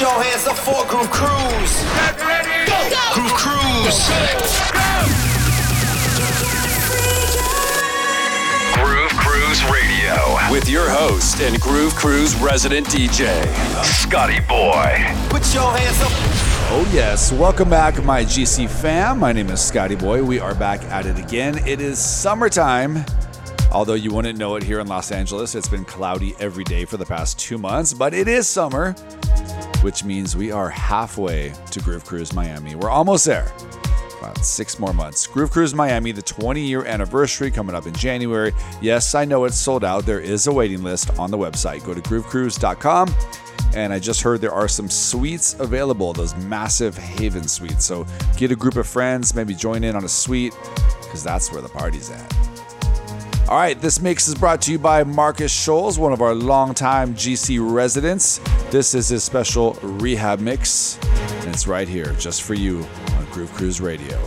Put your hands up for Groove Cruise. Groove Cruise. Groove Cruise Radio with your host and Groove Cruise resident DJ, Scotty Boy. Put your hands up. Oh, yes. Welcome back, my GC fam. My name is Scotty Boy. We are back at it again. It is summertime. Although you wouldn't know it here in Los Angeles, it's been cloudy every day for the past two months, but it is summer, which means we are halfway to Groove Cruise Miami. We're almost there. About six more months. Groove Cruise Miami, the 20 year anniversary coming up in January. Yes, I know it's sold out. There is a waiting list on the website. Go to groovecruise.com. And I just heard there are some suites available, those massive Haven suites. So get a group of friends, maybe join in on a suite, because that's where the party's at. All right, this mix is brought to you by Markus Schulz, one of our longtime GC residents. This is his special rehab mix, and it's right here just for you on Groove Cruise Radio.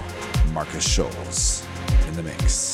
Markus Schulz in the mix.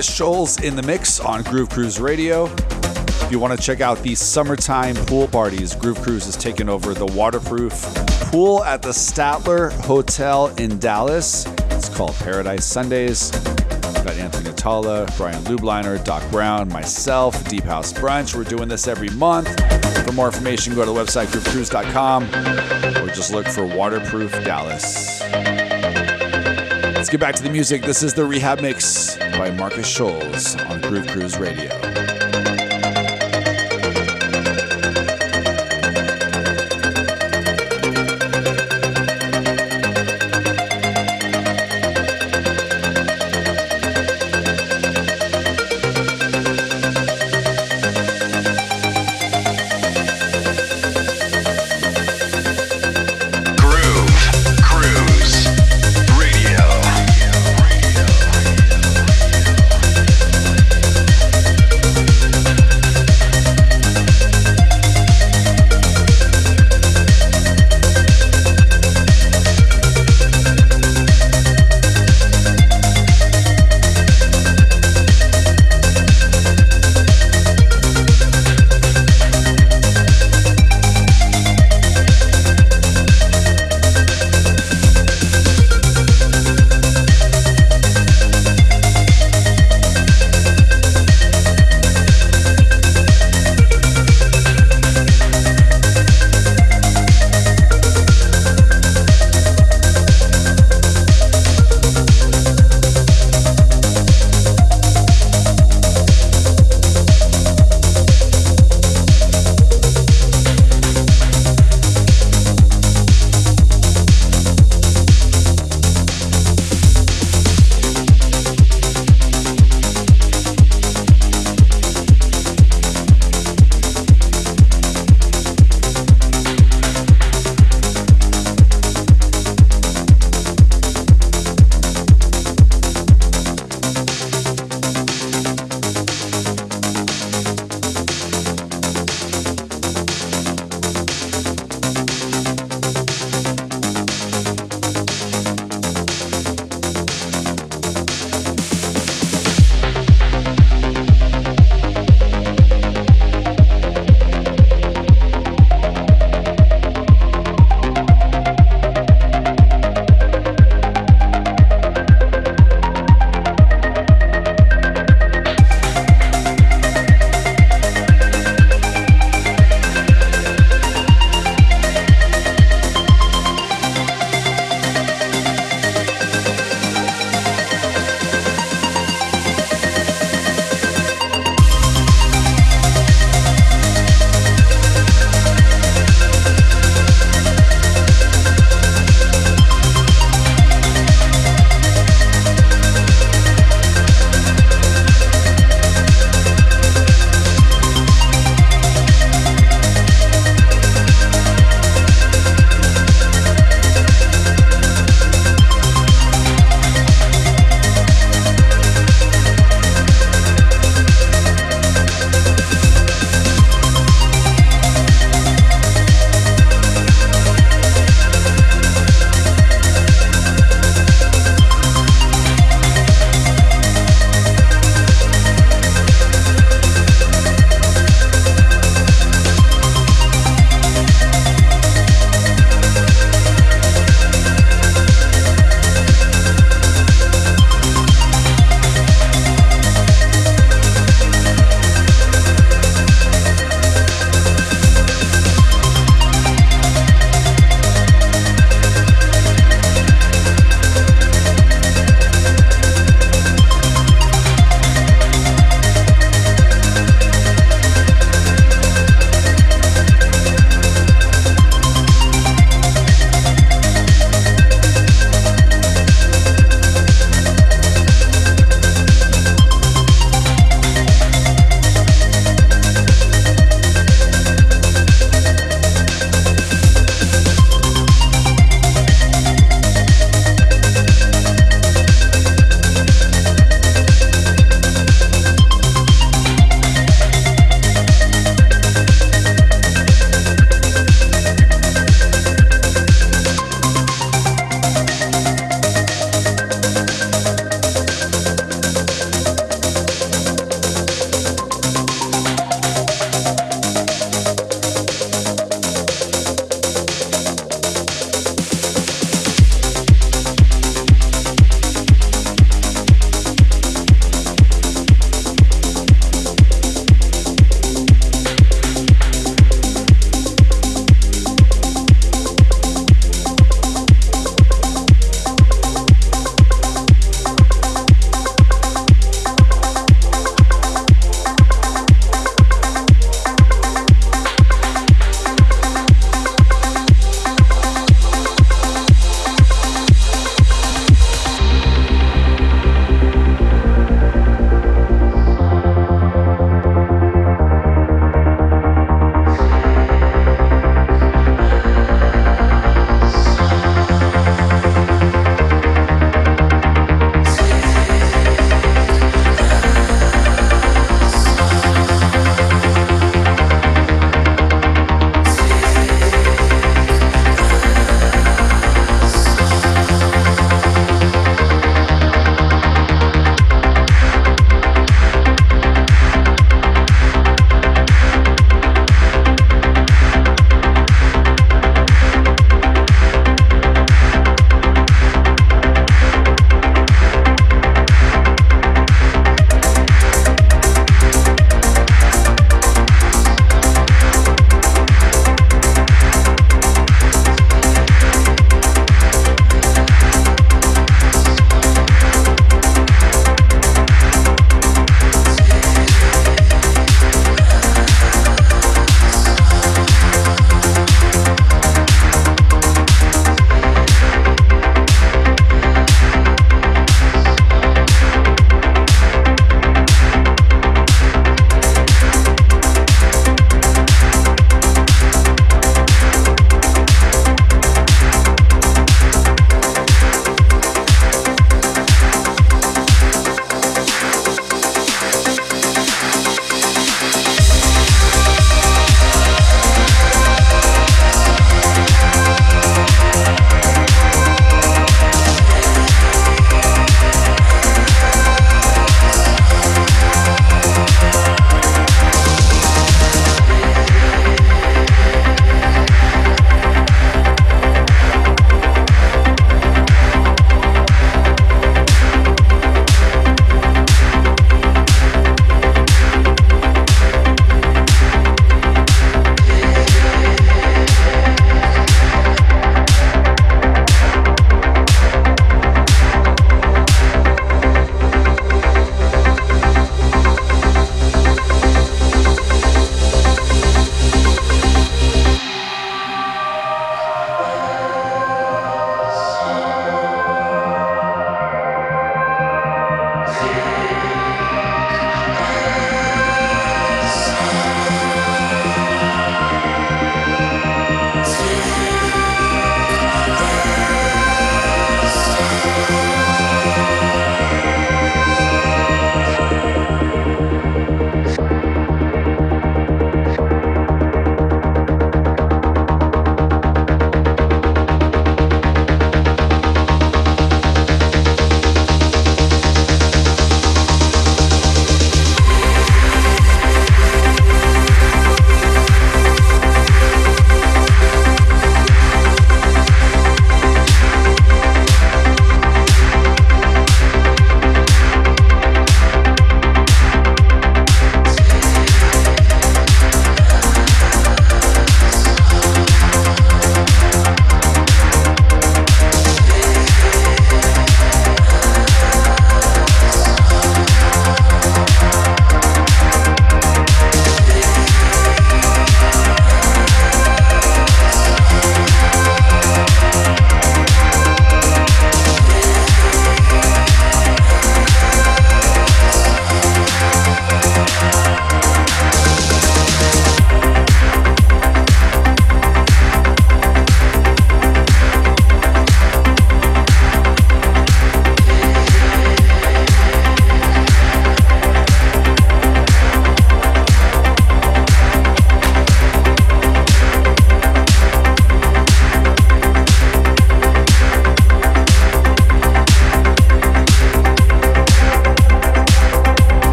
Markus Schulz in the mix on Groove Cruise Radio. If you want to check out the summertime pool parties, Groove Cruise is taking over the waterproof pool at the Statler Hotel in Dallas. It's called Paradise Sundays. We've got Anthony Attalla, Brian Lubliner, Doc Brown, myself, Deep House Brunch. We're doing this every month. For more information, go to the website groovecruise.com or just look for Waterproof Dallas. Let's get back to the music. This is the Rehab Mix by Markus Schulz on Groove Cruise Radio.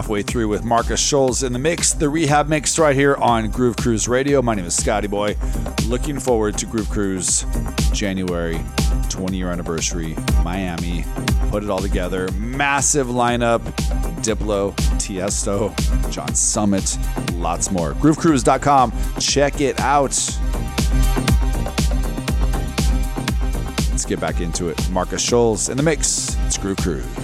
Halfway through with Markus Schulz in the mix, the rehab mix right here on Groove Cruise Radio. My name is Scotty Boy. Looking forward to Groove Cruise January 20 year anniversary, Miami. Put it all together. Massive lineup. Diplo, Tiesto, John Summit, lots more. GrooveCruise.com. Check it out. Let's get back into it. Markus Schulz in the mix. It's Groove Cruise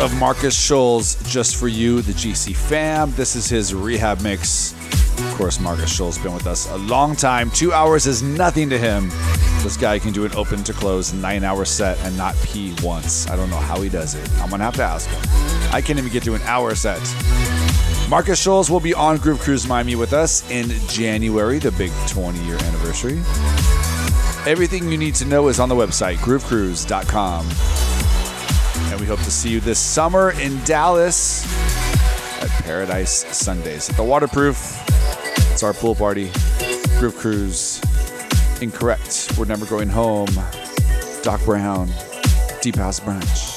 of Markus Schulz just for you, the GC fam. This is his rehab mix. Of course, Markus Schulz been with us a long time. Two hours is nothing to him. This guy can do an open to close nine hour set and not pee once. I don't know how he does it. I'm gonna have to ask him. I can't even get to an hour set. Markus Schulz will be on Groove Cruise Miami with us in January, the big 20 year anniversary. Everything you need to know is on the website, groovecruise.com. Hope to see you this summer in Dallas at Paradise Sundays. At the Waterproof, it's our pool party. Groove Cruise, Incorrect, We're Never Going Home, Doc Brown, Deep House Brunch.